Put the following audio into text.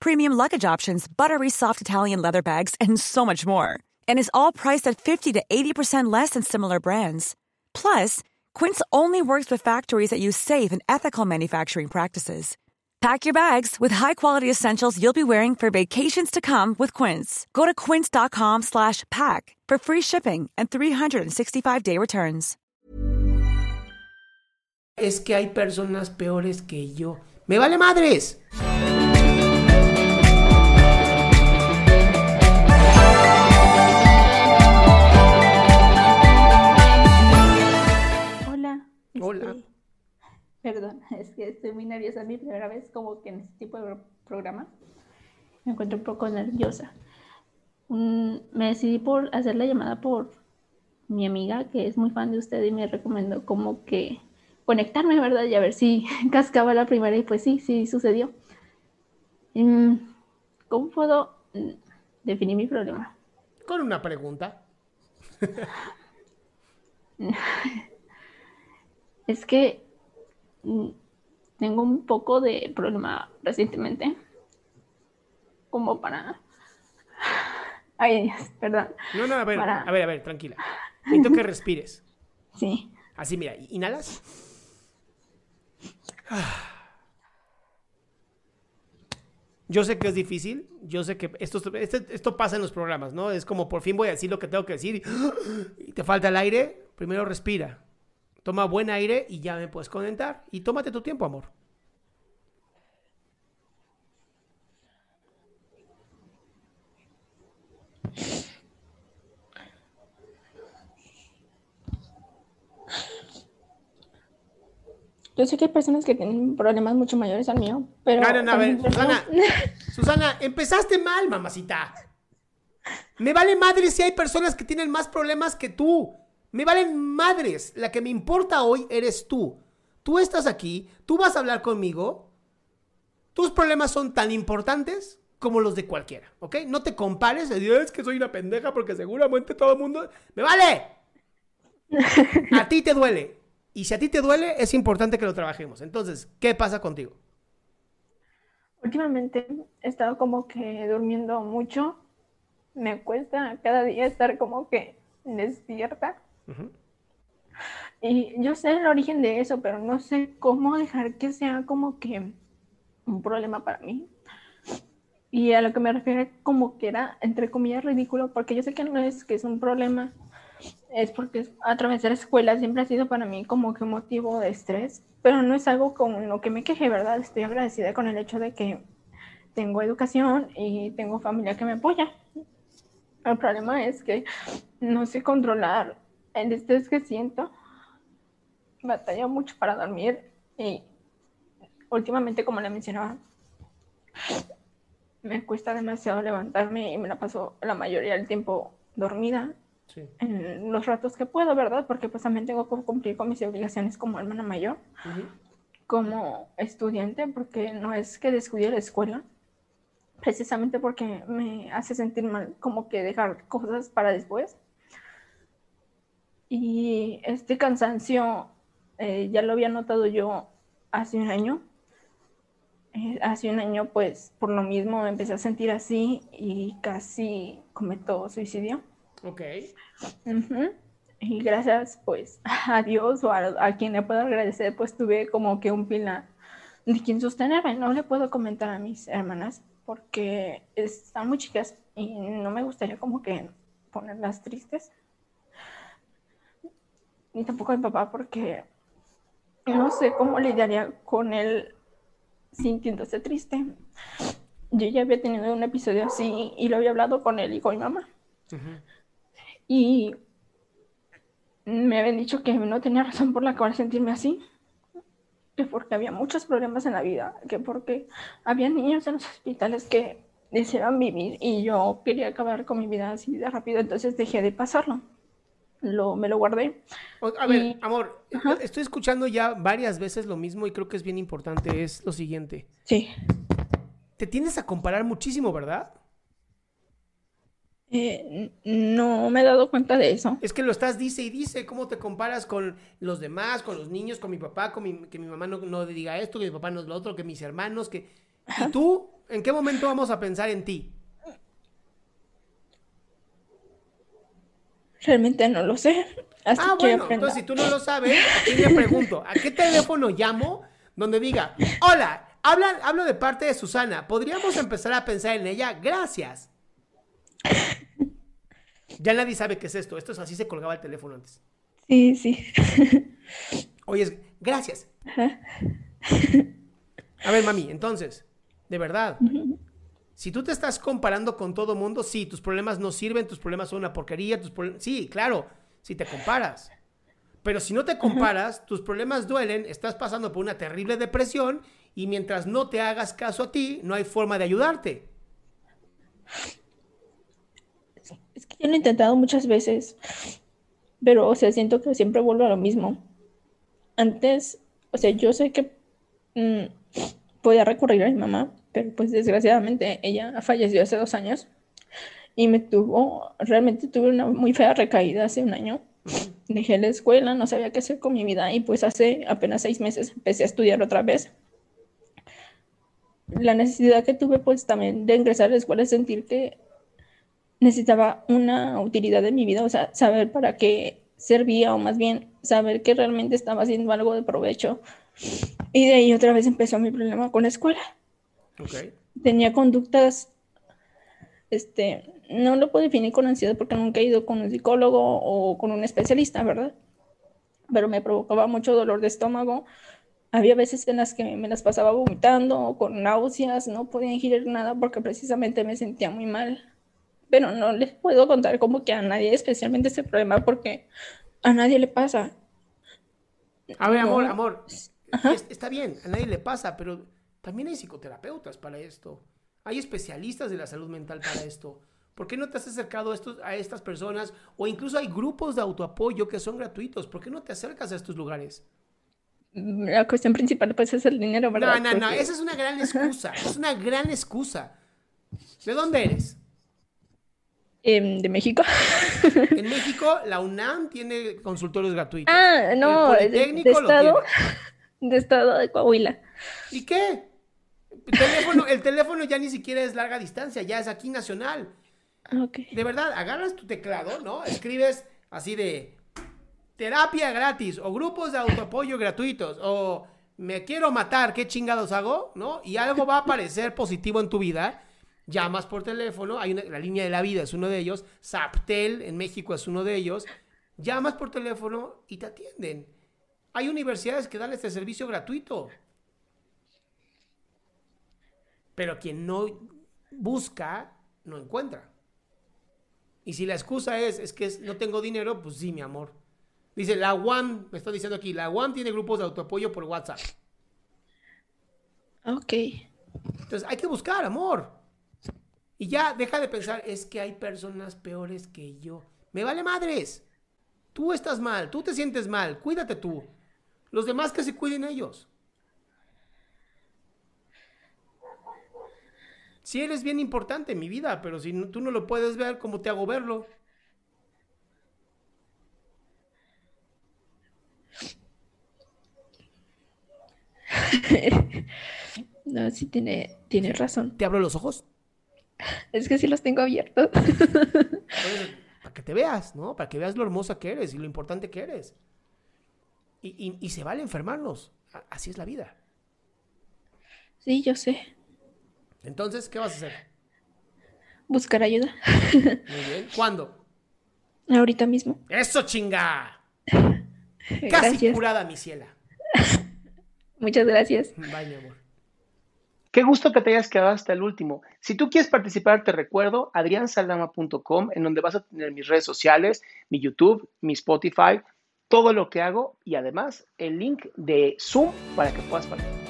premium luggage options, buttery soft Italian leather bags, and so much more. And is all priced at 50 to 80% less than similar brands. Plus, Quince only works with factories that use safe and ethical manufacturing practices. Pack your bags with high-quality essentials you'll be wearing for vacations to come with Quince. Go to quince.com slash pack for free shipping and 365-day returns. Es que hay personas peores que yo. ¡Me vale madres! es que estoy muy nerviosa. Es mi primera vez como que en este tipo de programa. Me encuentro un poco nerviosa. Me decidí por hacer la llamada por mi amiga, que es muy fan de usted y me recomendó como que conectarme, ¿verdad? Y a ver si cascaba la primera y pues sí, sí sucedió. Mm, ¿Cómo puedo mm, definir mi problema? Con una pregunta. Es que tengo un poco de problema recientemente. Como para. Ay, Dios, perdón. No, no, a ver, Para- a ver, a ver, tranquila. Necesito que respires. Sí. Así, mira, inhalas. Yo sé que es difícil, yo sé que esto, este- esto pasa en los programas, ¿no? Es como por fin voy a decir lo que tengo que decir y te falta el aire, primero respira, toma buen aire y ya me puedes conectar y tómate tu tiempo, amor. Yo sé que hay personas que tienen problemas mucho mayores al mío, pero. No, no, no, a ver, Susana, Susana, empezaste mal, mamacita. Me vale madres si hay personas que tienen más problemas que tú. Me valen madres. La que me importa hoy eres tú. Tú estás aquí, tú vas a hablar conmigo. Tus problemas son tan importantes como los de cualquiera, ¿ok? No te compares, digas, es que soy una pendeja porque seguramente todo el mundo... ¡Me vale! A ti te duele. Y si a ti te duele, es importante que lo trabajemos. Entonces, ¿qué pasa contigo? Últimamente he estado como que durmiendo mucho. Me cuesta cada día estar como que despierta. Ujú. Y yo sé el origen de eso, pero no sé cómo dejar que sea como que un problema para mí. Y a lo que me refiero como que era, entre comillas, ridículo, porque yo sé que no es que es un problema, es porque a través de la escuela siempre ha sido para mí como que un motivo de estrés, pero no es algo con lo que me queje, ¿verdad? Estoy agradecida con el hecho de que tengo educación y tengo familia que me apoya. El problema es que no sé controlar el estrés que siento. Batallo mucho para dormir y últimamente, como le mencionaba, me cuesta demasiado levantarme y me la paso la mayoría del tiempo dormida Sí. en los ratos que puedo, ¿verdad? Porque pues también tengo que cumplir con mis obligaciones como hermana mayor, como estudiante, porque no es que descuide la escuela, precisamente porque me hace sentir mal como que dejar cosas para después. Y este cansancio eh, ya lo había notado yo hace un año. Eh, hace un año, pues, por lo mismo me empecé a sentir así y casi cometo suicidio. Ok. Ujú. Y gracias, pues, a Dios o a, a quien le puedo agradecer, pues tuve como que un pilar de quien sostenerme. No le puedo comentar a mis hermanas porque están muy chicas y no me gustaría como que ponerlas tristes. Ni tampoco a mi papá porque no sé cómo lidiaría con él sintiéndose triste. Yo ya había tenido un episodio así y lo había hablado con él y con mi mamá. Y me habían dicho que no tenía razón por la cual sentirme así, que porque había muchos problemas en la vida, que porque había niños en los hospitales que deseaban vivir y yo quería acabar con mi vida así de rápido, entonces dejé de pasarlo. Lo, me lo guardé. A ver, amor, estoy escuchando ya varias veces lo mismo y creo que es bien importante, es lo siguiente. Sí. Te tienes a comparar muchísimo, ¿verdad? Eh, no me he dado cuenta de eso. Es que lo estás dice y dice, ¿cómo te comparas con los demás, con los niños, con mi papá, con mi, que mi mamá no, no diga esto, que mi papá no es lo otro, que mis hermanos, que... ¿Y tú? ¿En qué momento vamos a pensar en ti? Realmente no lo sé. ah, bueno, entonces si tú no lo sabes, aquí le pregunto, ¿a qué teléfono llamo donde diga, hola, habla, hablo de parte de Susana, ¿podríamos empezar a pensar en ella? Gracias. Ya nadie sabe qué es esto. Esto es así se colgaba el teléfono antes. Sí, sí. Oye, gracias. A ver, mami, entonces, de verdad, si tú te estás comparando con todo mundo, sí, tus problemas no sirven, tus problemas son una porquería, tus sí, claro, si te comparas. Pero si no te comparas, tus problemas duelen, estás pasando por una terrible depresión y mientras no te hagas caso a ti, no hay forma de ayudarte. Es que yo lo he intentado muchas veces, pero, o sea, siento que siempre vuelvo a lo mismo. Antes, o sea, yo sé que mm, podía recurrir a mi mamá, pero pues desgraciadamente ella falleció hace dos años y me tuvo, realmente tuve una muy fea recaída hace un año. Dejé la escuela, no sabía qué hacer con mi vida y pues hace apenas seis meses empecé a estudiar otra vez. La necesidad que tuve pues también de ingresar a la escuela es sentir que necesitaba una utilidad en mi vida, o sea, saber para qué servía o más bien saber que realmente estaba haciendo algo de provecho. Y de ahí otra vez empezó mi problema con la escuela. Tenía conductas, este, no lo puedo definir con ansiedad porque nunca he ido con un psicólogo o con un especialista, ¿verdad? Pero me provocaba mucho dolor de estómago. Había veces en las que me las pasaba vomitando, con náuseas, no podía ingerir nada porque precisamente me sentía muy mal pero no les puedo contar como que a nadie, especialmente ese problema, porque a nadie le pasa. A ver, amor, amor, está bien, a nadie le pasa, pero también hay psicoterapeutas para esto. Hay especialistas de la salud mental para esto. ¿Por qué no te has acercado a, estos, a estas personas? O incluso hay grupos de autoapoyo que son gratuitos. ¿Por qué no te acercas a estos lugares? La cuestión principal pues es el dinero, ¿verdad? No, no, no, esa es una gran excusa. Es una gran excusa. ¿De dónde eres? Em, de México. En México, la UNAM tiene consultorios gratuitos. Ah, no, de, estado, de estado de Coahuila. ¿Y qué? El teléfono, el teléfono ya ni siquiera es larga distancia, ya es aquí nacional. Okay. De verdad, agarras tu teclado, ¿no? Escribes así de terapia gratis o grupos de autoapoyo gratuitos o me quiero matar, ¿qué chingados hago? ¿No? Y algo va a aparecer positivo en tu vida llamas por teléfono, hay una, la línea de la vida es uno de ellos, Zaptel en México es uno de ellos, llamas por teléfono y te atienden. Hay universidades que dan este servicio gratuito. Pero quien no busca, no encuentra. Y si la excusa es, es que no tengo dinero, pues sí, mi amor. Dice, la UAM, me está diciendo aquí, la UAM tiene grupos de autoapoyo por WhatsApp. Ok. Entonces, hay que buscar, amor. Y ya deja de pensar, es que hay personas peores que yo. Me vale madres. Tú estás mal, tú te sientes mal, cuídate tú. Los demás que se cuiden ellos. Si eres bien importante en mi vida, pero si tú no lo puedes ver, ¿cómo te hago verlo? no, sí tiene, tiene razón. ¿Te abro los ojos? Es que sí los tengo abiertos. para que te veas, ¿no? Para que veas lo hermosa que eres y lo importante que eres. Y, se vale enfermarnos. Así es la vida. Sí, yo sé. Entonces, ¿qué vas a hacer? Buscar ayuda. Muy bien. ¿Cuándo? Ahorita mismo. ¡Eso, chinga! Casi Gracias. curada, mi ciela. Muchas gracias. Bye, mi amor. Qué gusto que te hayas quedado hasta el último. Si tú quieres participar, te recuerdo adriansaldama.com, en donde vas a tener mis redes sociales, mi YouTube, mi Spotify, todo lo que hago y además el link de Zoom para que puedas participar.